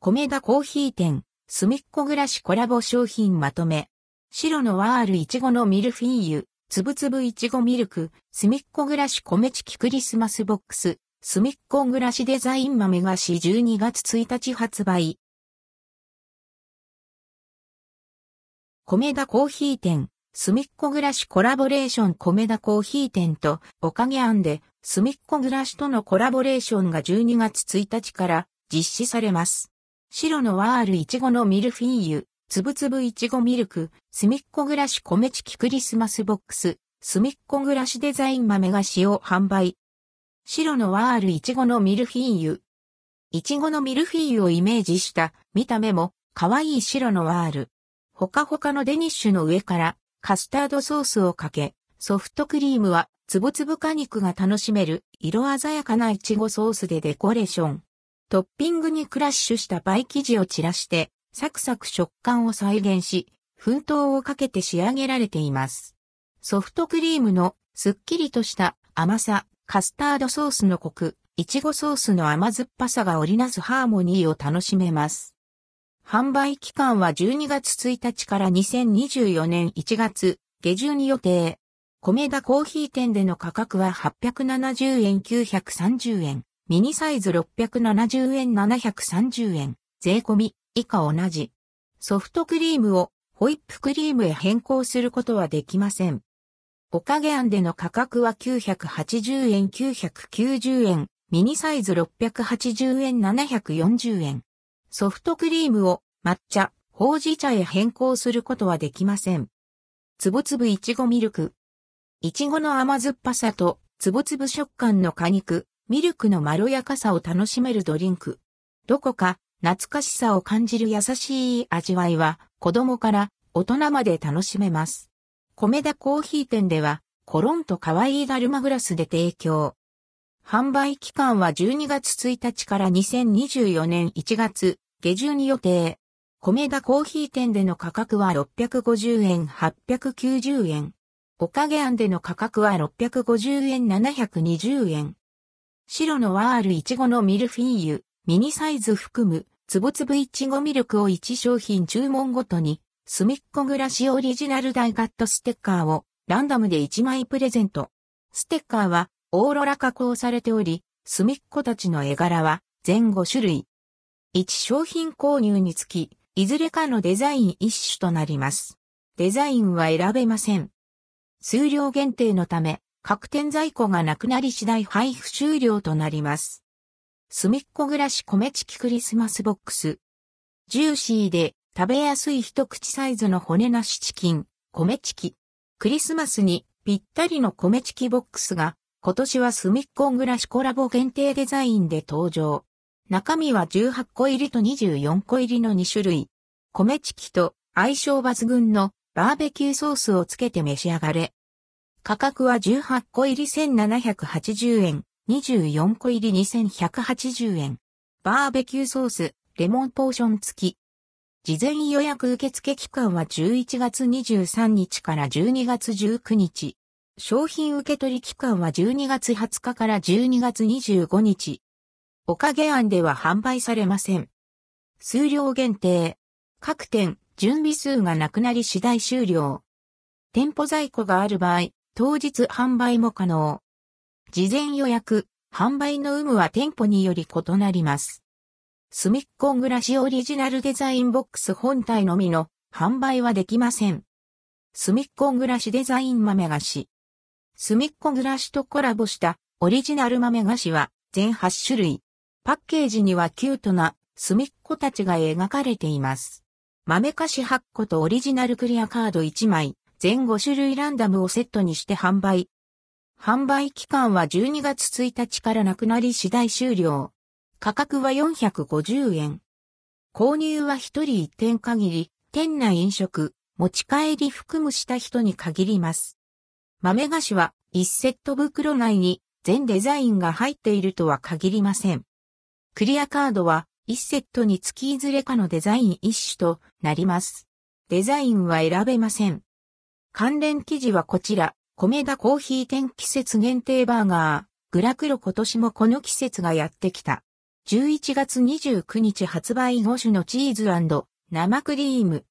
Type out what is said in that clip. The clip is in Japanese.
米田コーヒー店、すみっこ暮らしコラボ商品まとめ。白のワールいちごのミルフィーユ、つぶつぶいちごミルク、すみっこ暮らし米チキクリスマスボックス、すみっこ暮らしデザイン豆菓子12月1日発売。米田コーヒー店、すみっこ暮らしコラボレーション米田コーヒー店とおかげ庵で、すみっこ暮らしとのコラボレーションが12月1日から実施されます。白のワールいちごのミルフィーユ、つぶつぶいちごミルク、すみっこ暮らし米チキクリスマスボックス、すみっこ暮らしデザイン豆菓子を販売。白のワールいちごのミルフィーユ。いちごのミルフィーユをイメージした見た目も可愛い白のワール。ほかほかのデニッシュの上からカスタードソースをかけ、ソフトクリームはつぶつぶ果肉が楽しめる色鮮やかないちごソースでデコレーション。トッピングにクラッシュしたパイ生地を散らして、サクサク食感を再現し、粉糖をかけて仕上げられています。ソフトクリームのすっきりとした甘さ、カスタードソースのコク、いちごソースの甘酸っぱさが織りなすハーモニーを楽しめます。販売期間は12月1日から2024年1月下旬に予定。米田コーヒー店での価格は870円930円。ミニサイズ670円730円、税込み、以下同じ。ソフトクリームをホイップクリームへ変更することはできません。おかげ案での価格は980円990円、ミニサイズ680円740円。ソフトクリームを抹茶、ほうじ茶へ変更することはできません。つぶつぶいちごミルク。いちごの甘酸っぱさとつぶつぶ食感の果肉、ミルクのまろやかさを楽しめるドリンク。どこか懐かしさを感じる優しい味わいは子供から大人まで楽しめます。米田コーヒー店ではコロンと可愛いダルマグラスで提供。販売期間は12月1日から2024年1月下旬に予定。米田コーヒー店での価格は650円890円。おかげ庵での価格は650円720円。白のワールいちごのミルフィーユ、ミニサイズ含む、つぶつぶいちごミルクを1商品注文ごとに、すみっこ暮らしオリジナル大カットステッカーをランダムで1枚プレゼント。ステッカーはオーロラ加工されており、すみっこたちの絵柄は全5種類。1商品購入につき、いずれかのデザイン一種となります。デザインは選べません。数量限定のため、各店在庫がなくなり次第配布終了となります。すみっコぐらしコメチキクリスマスボックス。ジューシーで食べやすい一口サイズの骨なしチキン、コメチキ。クリスマスにぴったりのコメチキボックスが今年はすみっコぐらしコラボ限定デザインで登場。中身は18個入りと24個入りの2種類。米チキと相性抜群のバーベキューソースをつけて召し上がれ。価格は18個入り1780円、24個入り2180円。バーベキューソース、レモンポーション付き。事前予約受付期間は11月23日から12月19日。商品受取期間は12月20日から12月25日。おかげ案では販売されません。数量限定。各店、準備数がなくなり次第終了。店舗在庫がある場合、当日販売も可能。事前予約、販売の有無は店舗により異なります。すみっこ暮らしオリジナルデザインボックス本体のみの販売はできません。すみっこ暮らしデザイン豆菓子。すみっこ暮らしとコラボしたオリジナル豆菓子は全8種類。パッケージにはキュートなすみっこたちが描かれています。豆菓子8個とオリジナルクリアカード1枚。全5種類ランダムをセットにして販売。販売期間は12月1日からなくなり次第終了。価格は450円。購入は1人1点限り、店内飲食、持ち帰り含むした人に限ります。豆菓子は1セット袋内に全デザインが入っているとは限りません。クリアカードは1セットにつきいずれかのデザイン一種となります。デザインは選べません。関連記事はこちら、米田コーヒー店季節限定バーガー、グラクロ今年もこの季節がやってきた。11月29日発売5種のチーズ生クリーム。